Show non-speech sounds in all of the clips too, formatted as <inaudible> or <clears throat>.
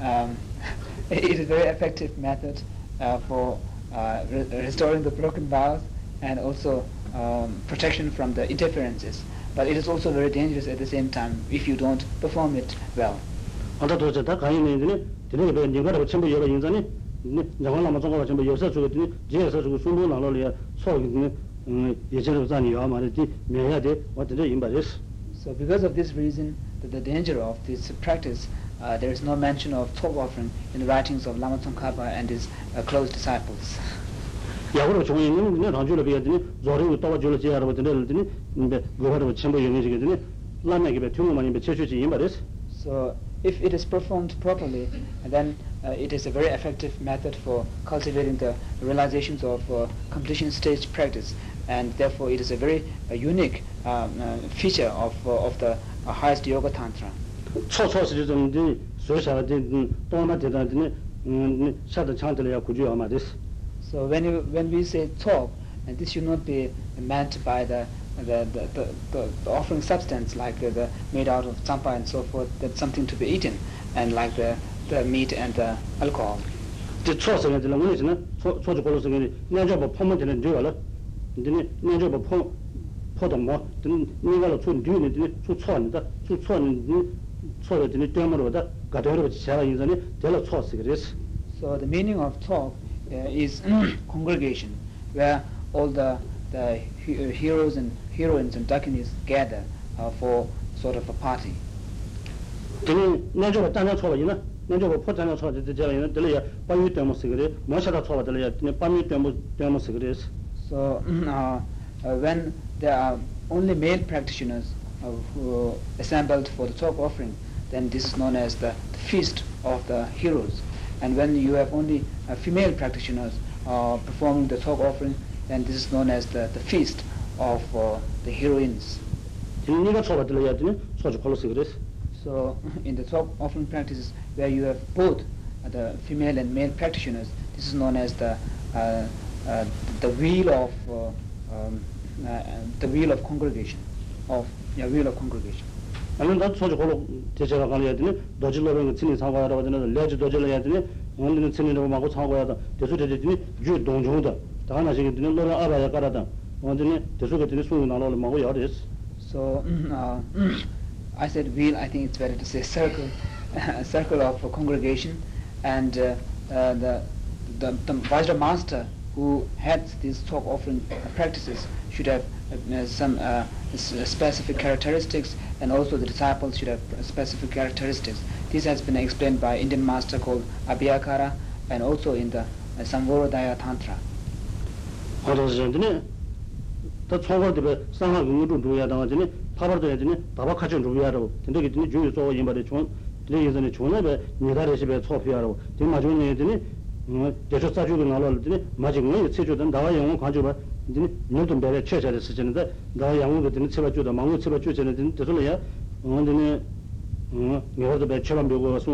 um <laughs> it is a very effective method uh, for uh, re restoring the broken vows and also um, protection from the interferences. But it is also very dangerous at the same time if you don't perform it well. anda to ta kai ne ne de ne ne ga ro chen bu yo yin zan ne ne ya wa ma zong ga chen bu yo sa zu de ji ye sa zu su lu na lo le so ne ye chen ro zan yo ma de ji me ya de wa de yin ba de so because of this reason that the danger of this practice uh, there is no mention of tsok offering in the writings of lama tsongkhapa and his uh, close disciples. Ya wo chung yin ne rang ju le bi de zo ri to wa ju le ji ya ro de ne de ne go ha ro chen bu yo ne ji ge de la me ge be tu mo ma ni be che chu ji yin ba de so if it is performed properly then uh, it is a very effective method for cultivating the realizations of uh, completion stage practice. And therefore it is a very uh, unique um, uh, feature of uh, of the a highest yoga tantra cho cho si zhong de so sha de dong na de da de ne sha de chang de ya ku ju ma this so when you, when we say talk and this should not be meant by the the the the, the, the offering substance like the, the made out of champa and so forth that's something to be eaten and like the the meat and the alcohol the cho so de la mo ni na cho cho ko lo so ni na jo ba pom de ne de la de ne na jo ba pom da ga de ro chi cha yin ne de lo cho se ge so the meaning of tsok uh, is congregation where all the the heroes and heroines and dakinis gather uh, for sort of a party de ne jo ba dan cho ba yin na ne jo ba pho dan cho de de yin de le ya ba yu de mo se ge mo sha da cho ba de le ya ne ba mi de mo de mo se ge so uh, uh, when there are only male practitioners uh, who assembled for the tsok offering then this is known as the, the feast of the heroes. And when you have only uh, female practitioners uh, performing the tsok offering then this is known as the, the feast of uh, the heroines. So <laughs> in the tsok offering practices where you have both uh, the female and male practitioners, this is known as the uh, uh, the wheel of uh, um, the will of congregation of yeah, will of congregation. 아니 나 소저 걸로 제제라 가야 되네 도질로랑 친이 사과하라 하더니 레지 도질로 해야 되네 원래는 친이라고 하고 사과해야 돼 대수 제제니 주 동종도 다 하나씩 되는 너라 알아야 가라다 완전히 대수가 되는 소유 나로를 먹고 여리스 so mm, uh, i said wheel i think it's better to say circle <laughs> circle of a congregation. And uh, uh, the the the Vajra master who had these tsok offering practices should have uh, some uh, specific characteristics and also the disciples should have specific characteristics. This has been explained by Indian master called Abhyakara and also in the uh, Samvorodaya Tantra. 다 초고들 상하 공유도 줘야 되는데 파버도 해야 되네 다바 같이 줘야로 근데 그 주요 저 임바데 총 레이저네 총네베 니다레 집에 초피하러 그 마중에 해야 되네 뭐 대저 사주도 나올 때네 마중에 세주던 나와 영어 가지고 nyudum bere che chare se chene da da yamu be dine cheba chu mangu ya bere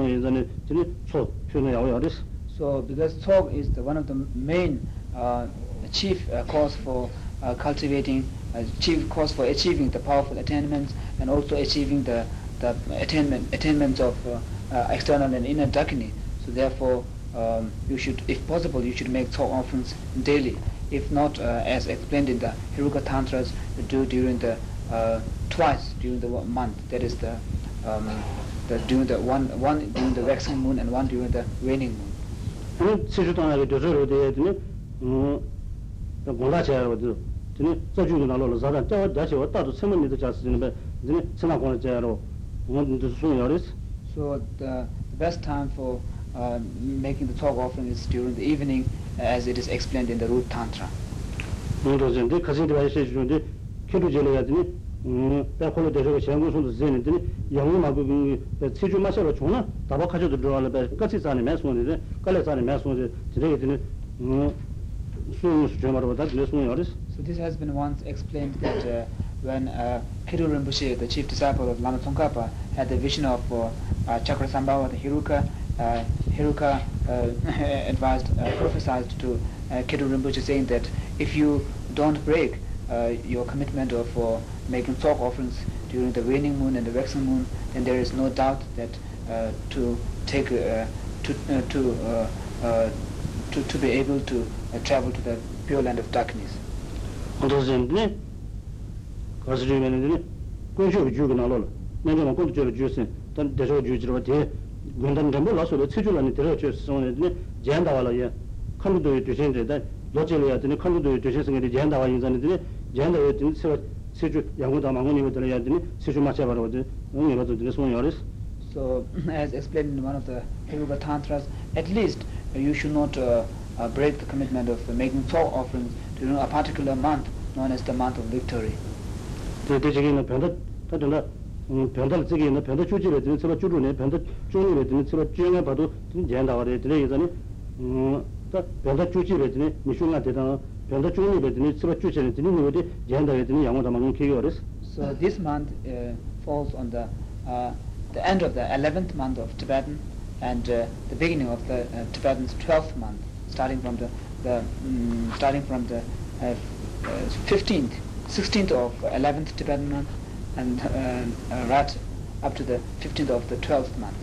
yin So because tsok is the, one of the main uh, chief uh, cause for uh, cultivating uh, chief cause for achieving the powerful attainments and also achieving the, the attainment, attainments of uh, uh, external and inner dakini. So therefore, um, you should, if possible, you should make tsok offerings daily if not uh, as explained in the Heruka Tantras, do during the uh, twice during the month. That is the, um, the during the one one during the waxing moon and one during the waning moon. so the best time for uh, making the tsok offering is during the evening as it is explained in the root tantra 뭔도 전데 가진데 와이세 주는데 키도 제려야 되니 음 배콜로 대저가 전공선도 제는데 영어 막고 그 체주 마셔로 좋나 다바 가져도 들어와라 배 같이 사는 매송인데 깔래 사는 매송인데 되게 되는 음 수능 수정하러다 내송 요리스 so this has been once explained that uh, when uh, Kiru Rinpoche the chief disciple of Lama Tsongkhapa had the vision of uh, uh, Chakrasambhava the Hiruka uh, Heruka advised, prophesied to uh, Kedu Rinpoche saying that if you don't break your commitment of making tsok offerings during the waning moon and the waxing moon, then there is no doubt that to take to to to to be able to travel to the pure land of darkness. gondan rambu laso lo tsiju lani tira chio sisone dine jen dawa la ya kandu doyo dushen dre dan loche lo ya dine kandu doyo dushen singe dine jen dawa yin zani dine jen dawa dine siwa tsiju yangu da mangu niwa dine ya dine tsiju macha barwa dine ungi bato dine son yoris. So, as explained in one of the Hiruga Tantras, at least uh, you should not uh, uh, break the commitment of uh, making four offerings during a particular month known as the month of victory. 대대적인 변도 다든가 음 변달 저기 있는 변도 주지를 되는 서로 주로네 변도 주로네 되는 서로 주영에 봐도 제한다와래 되네 예전에 음다 변도 주지를 되는 미슈가 되다 변도 주로네 되는 서로 주지를 되는 어디 제한다에 되는 양호다 막는 기회를 So this month uh, falls on the uh, the end of the 11th month of Tibetan and uh, the beginning of the uh, Tibetan's 12th month, starting from the, the um, starting from the uh, uh, 15th, 16th of 11th Tibetan month, and right up to the 15th of the 12th month.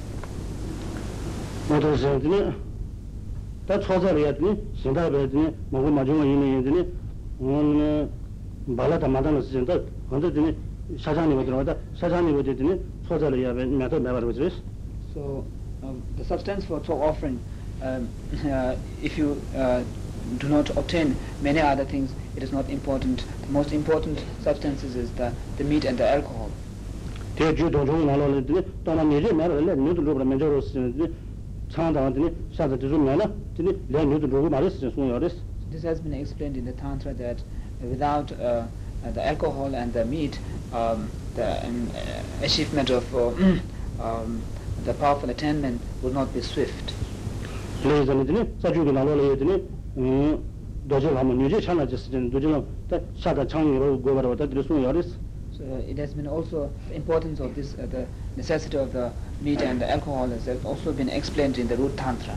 So um, the substance for tsok offering um, uh, if you uh, do not obtain many other things, it is not important. The most important substances is the, the meat and the alcohol. Chang this has been explained in the tantra that without uh, uh the alcohol and the meat um, the um, uh, achievement of uh, <clears throat> um, the powerful attainment will not be swift hama chana changi ro ta. So it has been also, the importance of this, uh, the necessity of the meat and the alcohol has also been explained in the root tantra.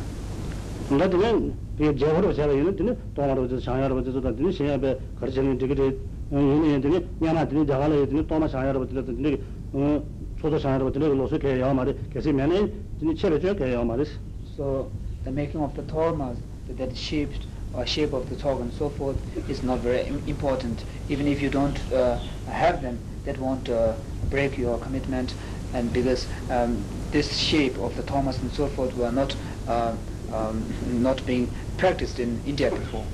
Nga dine, piya jayawarwa chayara yinu dine, tomarwa jisirin, shangyawarwa jisirin, dine shenyabay karchani digiri, yinu dine, nyana dine, jagala dine, toma shangyawarwa. So the making of the tormas, that is shaped or shape of the talk and so forth is not very im- important. Even if you don't uh, have them, that won't uh, break your commitment. And because um, this shape of the tormas and so forth were not uh, um, not being practiced in India before.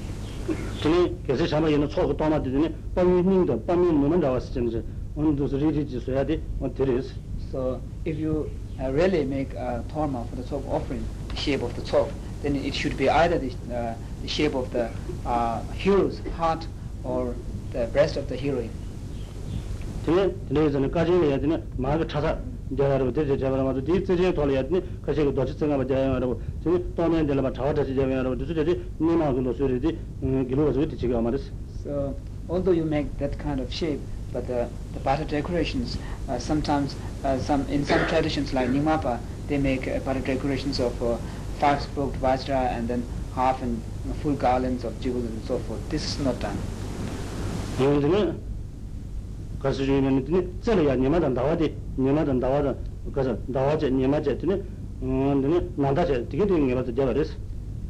진이 계속 참아 있는 초고 도마 되더니 밤민도 밤민 몸은 나왔을 텐데 오늘도 리리지 써야 돼 어때레스 So if you uh, really make a torma for the talk offering, the shape of the talk, then it should be either the, uh, the shape of the uh, hero's heart or the breast of the heroine. Today, tene zane kajin le yadine maaga chasa jayarabu So although you make that kind of shape but the, the butter decorations uh, sometimes uh, some in some traditions like Nyingmapa they make uh, butter decorations of uh, five-spoked vajra and then half and full garlands of jewels and so forth. This is not done. 이분들은 가서 주면 되네 저래야 니마다 나와디 니마다 나와다 그래서 나와제 니마제 되네 음 되네 난다제 되게 되는 게 맞아 제가랬어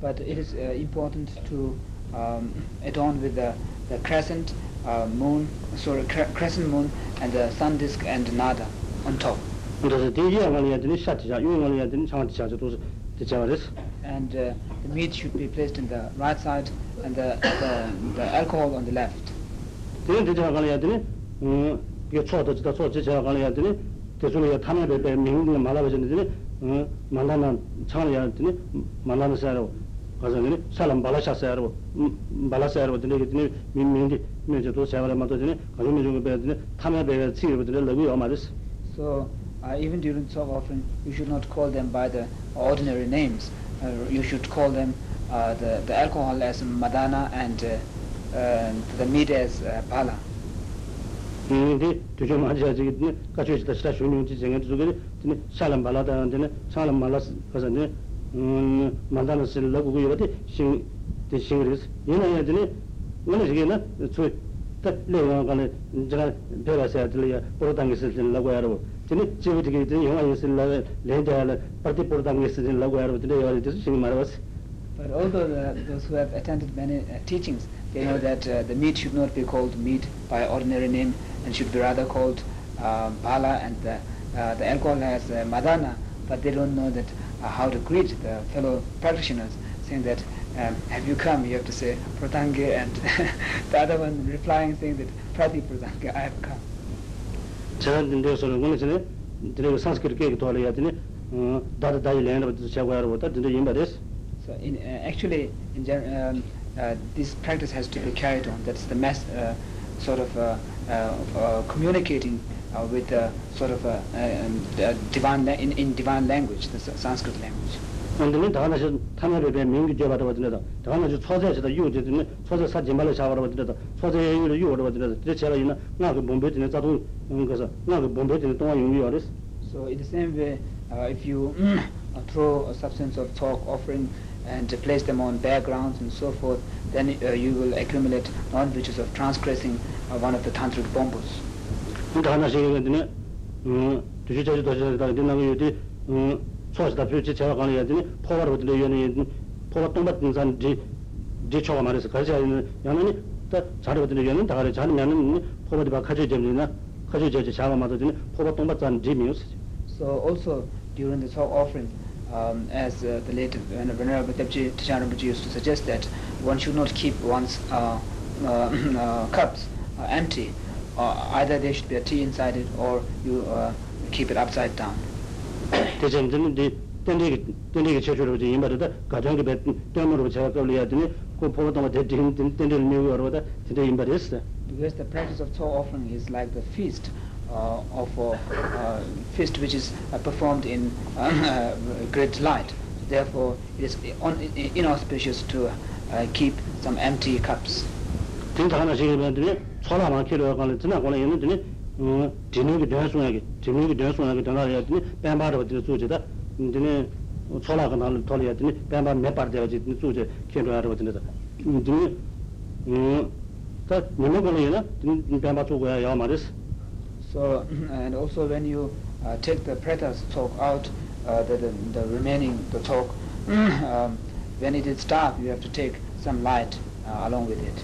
But it is uh, important to um, adorn with the, the crescent uh, moon, sorry, cre- crescent moon and the sun disk and nada on top. 그래서 대지야 말이야 되네 샤티자 유행을 되네 장티자도 도 제가랬어 And uh, the meat should be placed in the right side and the, the, the alcohol on the left. 되는 대지가 가려야 되네 음 이게 초도 지다 초 제가 가려야 되네 대중에 타면 배 명분 말아버지는데 어 만나는 창을 되네 만나는 사람 가서 되네 사람 발라샤사로 발라사로 되네 되네 민민디 민저도 세월에 맞도 되네 가슴이 좀 배드네 타면 배가 치거든요 러비 어마르스 So uh, even during soul offering, you should not call them by the ordinary names. Uh, you should call them uh, the, the alcohol as madana and uh, uh, the meat as uh, bala. 근데 두저 맞아 저기 같이 있다 시다 쇼님지 생각 저기 근데 사람 발라다 근데 사람 말라서 가서네 음 만다는 쓸라고 그거 이렇게 신 대신을 얘는 얘들이 오늘 저기는 저 다 내가 간에 제가 배가서 들려 보러당에 쓰려고 하러 저는 지금부터 이제 영화 있으려고 tene tene yunga la la parti tene shingi. But although the, those who have attended many uh, teachings, they know that uh, the meat should not be called meat by ordinary name and should be rather called um, uh, bala and the, uh, the alcohol as uh, madana, but they don't know that uh, how to greet the fellow practitioners, saying that um, have you come? You have to say pratange and <laughs> the other one replying saying that prati pratange, I have come 제가 근데 저는 오늘 전에 드레고 산스크리트 계획 도와야 되네 어 다다 다이 랜드 제가 하러 왔다 근데 임바데스 So in, uh, actually, in gen- um, uh, this practice has to be carried on. That's the mass uh, sort of uh, uh, uh, communicating uh, with uh, sort of uh, um, the divine la- in, in divine language, the Sa- Sanskrit language. 근데 다나서 타나를 배 민규 제가 받아 받는다 다나서 초대에서 유제는 초대 사진 말을 잡아라 받는다 초대 유를 유를 받는다 이제 제가 있나 나그 몸베드는 자동 그래서 나그 몸베드는 동안 용이 알았어 So in the same way, uh, if you <clears throat> uh, throw a substance of talk offering and uh, place them on bare grounds and so forth, then uh, you will accumulate non-virtues of transgressing uh, one of the tantric bombos. 근데 하나씩 얘기했더니 음 주주자주 도저다 된다고 얘기 음 소스다 제가 가는 지 지초가 말해서 가지 않는 다 됩니다. 저지 자가 지미우스. So also during the tsok offering um, as uh, the late uh, Venerable Debji Tichanabuji used to suggest that one should not keep one's uh, uh, <clears throat> uh, cups uh, empty. Uh, either there should be a tea inside it or you uh, keep it upside down. 대전들은 이제 땡리기 땡리기 제조로 이제 이말이다 가정의 배 때문으로 제가 걸려야 되니 그 포괄 동밭 대진 땡리를 미워로 다 진짜 임바랬어 Because the practice of talk offering is like the feast uh, of a uh, feast which is uh, performed in uh, <coughs> great light. Therefore, it is un- inauspicious to uh, keep some empty cups. 진짜 하나씩 해봤더니 소라만 키로 가는 지나 거는 있는데 어 진흙이 대송하게 진흙이 대송하게 전화를 했더니 뱀바로 어디 소지다 근데 소라가 나를 돌려 했더니 뱀바 몇 바르지 소지 키로 하러 왔는데 근데 음다 너무 걸리나 뱀바 쪽고야 야 말이스 So, and also when you uh, take the pretas talk out, uh, the, the, the remaining the talk, <clears throat> um, when it is dark, you have to take some light uh, along with it.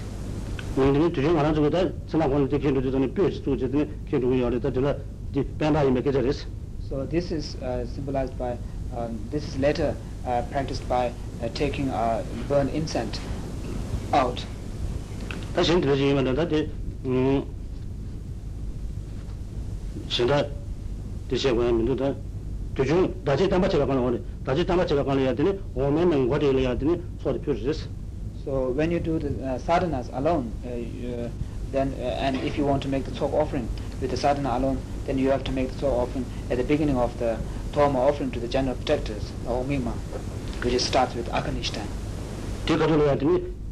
근데 두중 하나 저거다 지나 거는 되게 되더니 뼈 소지더니 키로 열었다 저라 이 뱀바 이메 계절했어 So this is uh, symbolized by, um, this is later uh, practiced by uh, taking uh, burn incense out. 다시 들으시면 다들 음 신다 대신 거는 민도다 도중 다시 담바체가 가는 거네 다시 담바체가 가는 해야 되니 오면은 거리를 해야 되니 소리 표시됐어 So when you do the uh, sadhanas alone, uh, then uh, and if you want to make the tsok offering with the sadhana alone, then you have to make the tsok offering at the beginning of the Torma offering to the general protectors, or Mima, which starts with Akanishtana.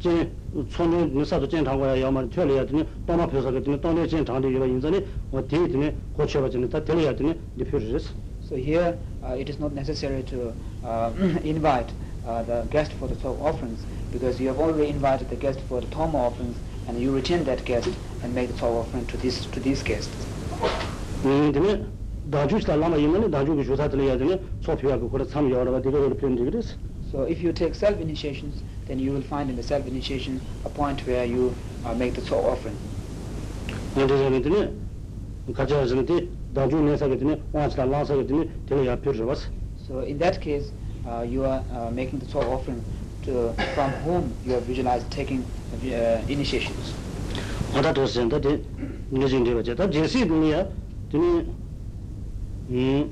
제 손에 무사도 전 당고야 야만 틀려야 되니 도마 표사가 되니 도네 전 당대 이거 인자니 뭐 대드니 고쳐야 되니 다 틀려야 되니 the process so here uh, it is not necessary to uh, <clears throat> invite uh, the guest for the tsok offerings because you have already invited the guest for the Torma offerings and you return that guest and make the Torma offering to this, to this guest. So if you take self-initiations, then you will find in the self-initiation a point where you uh, make the Torma offering. So in that case, uh, you are uh, making the Torma offering to from whom you have visualized taking uh, initiations. 하다 도스인데 데 늦은 데 버자. 다 제시 분이야. 되니 음.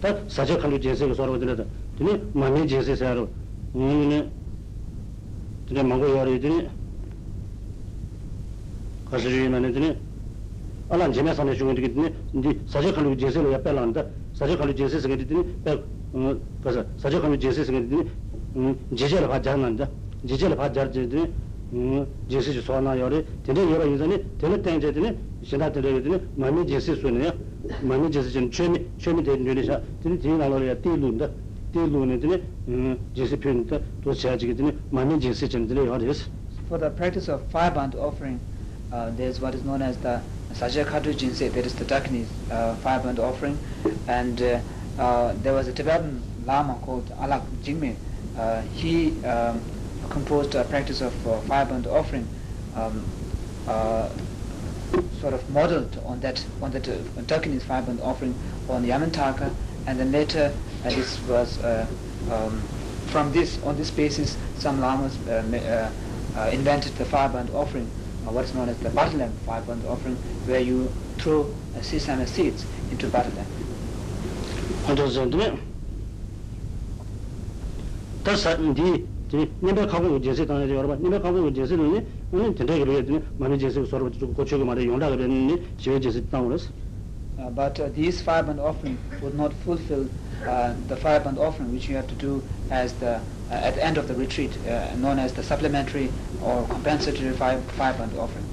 다 사제 칸도 제세가 서로 되는데. 되니 만년 제세사로. 음. 되니 망고 요리 되니 가서 주면은 되니 알란 제메 선에 주는 게 되니 이제 사제 칸도 제세로 옆에 나온다. 사제 칸도 제세가 되니 어 가서 사제 칸도 제세가 되니 음 제제를 받자는다. 제제를 받자지 음 제세 소나 요리 되니 여러 인선이 되는 땡제 되니 신다 되니 마음이 제세 소네요. 마음이 제세 좀 최미 최미 되는 일이사 되니 되니 나로야 띠lun다. 띠lun에 되니 음 제세 표현다 또 제하지게 되니 마음이 제세 좀 되니 요리스 for the practice of fire burnt offering, uh, there's what is known as the Sajja Khatu Jinse, that is the Dakini uh, fire burnt offering. And uh, uh, there was a Tibetan Lama called Alak Jingme. Uh, he um, composed a practice of uh, fire burnt offering, um, uh, sort of modeled on that on that uh, Dakinis fire burnt offering on Yamantaka. And then later, uh, this was um, from this on this basis, some lamas invented the fire burnt offering, what is known as the butter lamp fire burnt offering, where you throw uh, sesame seeds into butter lamp. 한도선데 다사 인디 디 님베 가고 제세 당에 여러분 님베 가고 제세는 오늘 된다기로 했더니 많이 제세 서로 좀 고치고 말에 용다 그랬니 지회 제세 당으로서 Uh, but uh, these fire burnt offering would not fulfill uh, the fire burnt offering which you have to do as the uh, at the end of the retreat, uh, known as the supplementary or compensatory fire, fire burnt offering.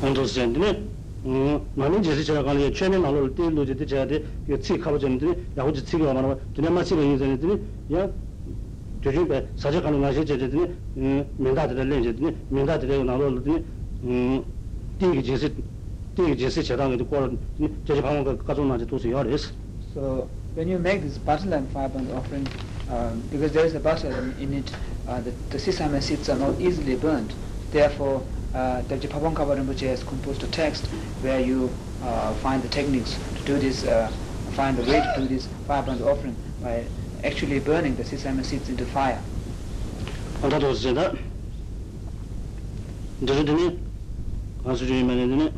한도선데 음 많이 제세 제가 가는 최면 나올 때 로제데 제가 돼 이거 치 가고 전에 야고지 치가 말아 그냥 마치고 이제는 야 dhūshība sācī kāna ngāshī chēchē tīne mēndā tīne lēnchē tīne mēndā tīne nā rō tīne tīngi jīsī tīngi jīsī chētāngi tī kōrā tīne chēchē kāma kāchō nā chē tūsī yā rēs So when you make this basil and firebrand offering um, because there is a basil in it uh, the, the sesame seeds are not easily burnt therefore uh, Devji Pabonka Rinpoche has composed a text where you uh, find the techniques to do this uh, find the way to do this firebrand offering by actually burning the sesame seeds into fire. Anta to zeda dhiru dhini ansu dhiri mani dhini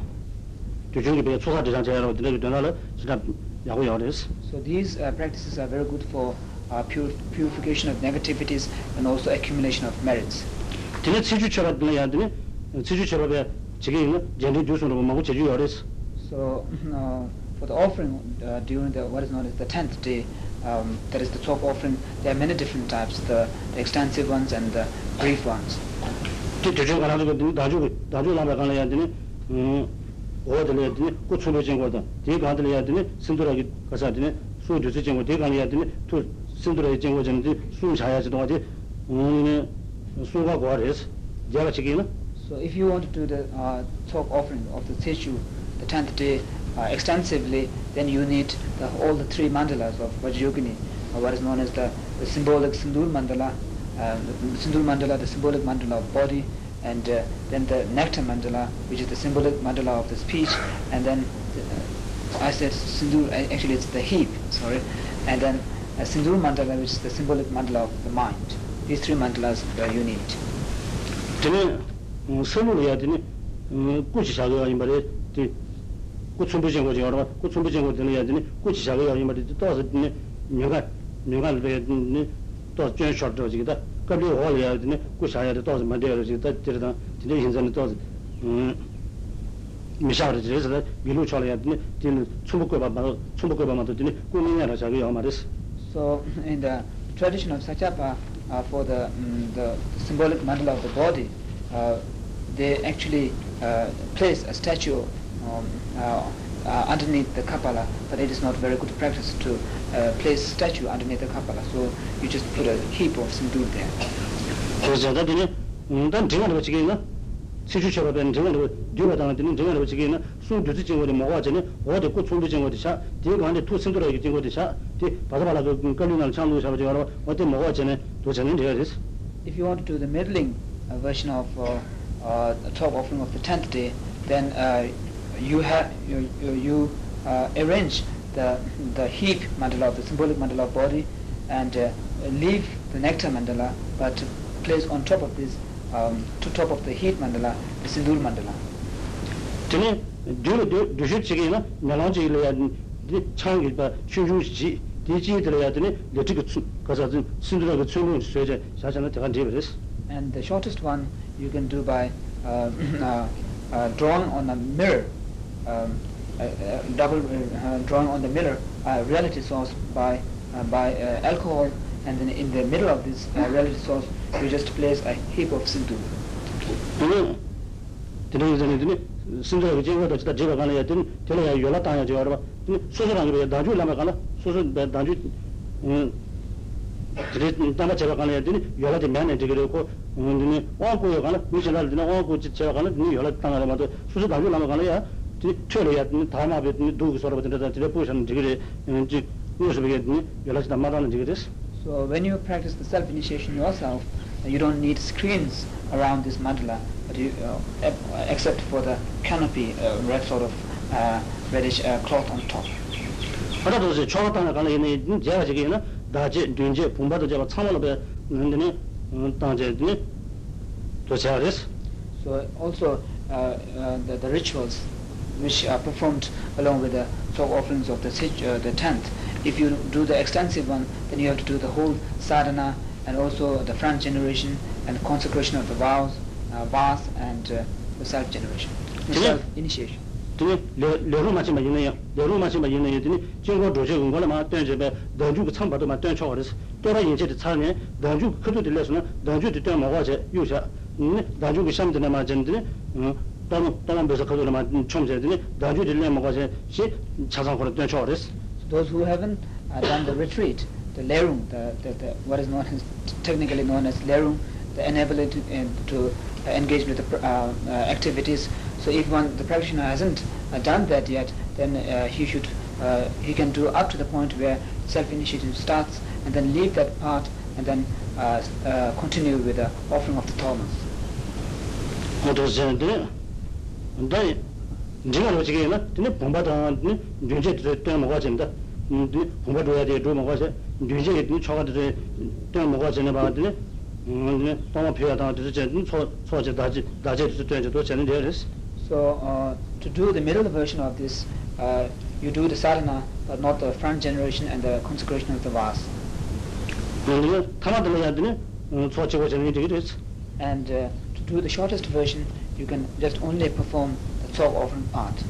dhuchungi pe tsusa dhiran chaya rao dhini dhana la zeda yahu yahu res. So these uh, practices are very good for uh, pur purification of negativities and also accumulation of merits. Dhini tsiju chara dhini ya dhini tsiju chara pe chigi ina jendri dhusunu pa magu cheju yahu res. So <clears throat> uh, for the offering uh, during the what is known as the tenth day um, there is the top offering there are many different types the, the extensive ones and the brief ones ti de jong ran de da ju da ju la ba kan ya de ne o de le de ku chu lo jeng go da de ga de ya de ne sin do ra gi ka sa de ne su ju jeng go de ga ya de ne tu sin do ra jeng go jeng de su cha ya de de ne su ga go res ja la chi gi na so if you want to do the uh, top offering of the tissue the 10th day uh, extensively, then you need the, all the three mandalas of Vajrayogini, or what is known as the, the symbolic Sindur mandala, uh, the mandala, the symbolic mandala of body, and uh, then the nectar mandala, which is the symbolic mandala of the speech, and then uh, I said Sindur, uh, actually it's the heap, sorry, and then a mandala, which is the symbolic mandala of the mind. These three mandalas uh, you need. 되 kutsumbu jengo jengo rwa, kutsumbu jengo dine ya dine, kuchi shaga ya yinba dine, tosa dine nyunga, nyunga dine dine, tosa juan short rwa jiga da, kabli hol ya dine, kuchi shaga dine tosa mande rwa jiga da, dine dan, dine yinza dine tosa, mm, mishaa rwa jiga da, milu chola ya dine, dine tsumbu kweba mato, tsumbu kweba mato dine, kuni nyara shaga ya ma res. So, in the tradition of Sachapa, uh, for the, um, the symbolic mandala of the body, uh, they actually uh, place a statue um, uh, uh, underneath the kapala, but it is not very good practice to uh, place statue underneath the kapala. So you just put a heap of sindoor there. 그래서 되네 음단 정말 버치게 있나 시주처럼 된 정말 뒤가 당한 되는 정말 버치게 있나 수 주지 정원에 뭐가 전에 어디 꽃 총비 정원에 샤 뒤가 안에 투 생들어 이게 정원에 샤뒤 바다바라 그 걸리는 창로 샤 저거 어디 뭐가 전에 또 전에 돼야 됐어 If you want to do the middling uh, version of uh, uh, the top offering of the tenth day, then uh, you have you, you, you uh, arrange the the heap mandala the symbolic mandala body and uh, leave the nectar mandala but place on top of this um to top of the heat mandala the sindoor mandala. Tene du du ju chigi na na la ji le ya de chang gi ba chu ju ji de ji de ya de le ji ge chu ga sa zin sindoor ge chu lu sui de sa sa na de gan de bes and the shortest one you can do by uh, <clears throat> uh, uh, drawing on a mirror. um, uh, double uh, uh, drawn on the mirror reality source by by alcohol and then in the middle of this reality source you just place a heap of sindu dine zane dine sindu ga jeba da chita jeba gana ya dine tela ya yola tanya jeba raba dine soso rangi ba ya danju lama gana soso ba danju dine tanga jeba gana ya dine yola di myan ente gire ko dine wang kuyo gana mi shenal dine wang kuyo jeba gana dine yola tanga rama soso danju lama gana ya 맨에 되게 그렇고 근데 와고요 가나 미션할 때는 와고 지체가 가나 니 연락 당하는 것도 수수 다주 남아 가나야 지 처리야 다마베 누구 서로 되다 되다 보시는 지그리 지 무슨 게 연락이 다 말하는 지그리 So when you practice the self-initiation yourself, uh, you don't need screens around this mandala, but you, uh, ep- except for the canopy, uh, red sort of uh, reddish uh, cloth on top. 하나도 이제 초가당에 가는 얘는 제가 지금은 다제 든제 분바도 제가 참으로 배 근데 당제니 또 제가 됐어 So also uh, uh, the, the rituals which are performed along with the sock offerings of the sich, uh, the tenth. If you do the extensive one, then you have to do the whole sadhana and also the front generation and consecration of the vows, uh, vows and uh, the self generation, self initiation. tene leru machi ma yinayo, leru machi ma yinayo tene jingo doshe gonggo la ma tuan zhebe dangju ku tsangpa to ma tuan chawa resi tora yinche de tsa ne dangju ku kudu de lesu na dangju de tuan ma hua che yu sha dangju ku sham de na ma jen tene 도 들려서는 던주 뒤때 먹어제 요샤. 음 던주 그 샴드네 마 전드네. 음 다른 다른 배서 그도를 마 총제드니 던주 들려 먹어제 시 차상으로 된쳐 버렸어. Those who haven't uh, done the retreat, the lerung, the, the, the, what is known as, technically known as lerung, the inability to, uh, to uh, engage with the pr- uh, uh, activities. So if one, the practitioner hasn't uh, done that yet, then uh, he should, uh, he can do up to the point where self-initiative starts and then leave that part and then uh, s- uh, continue with the offering of the thomas. dāi dhīngā rō chikī na tīne bōmbā tāngā tīne dhūngchē tēng mōgā chīm tā bōmbā dhūyā tē dhū mōgā chē dhūngchē kī tīne chōgā tē tēng mōgā chē nē bā tīne tāngā pīyā tāngā tē chē tīne chō chē dāchē tē tēng chē tō chē nē dhē rēs So uh, to do the middle version of this, uh, you do the sadhana, but not the front generation and the consecration of the vase. And uh, to do the shortest version, you can just only perform the often part.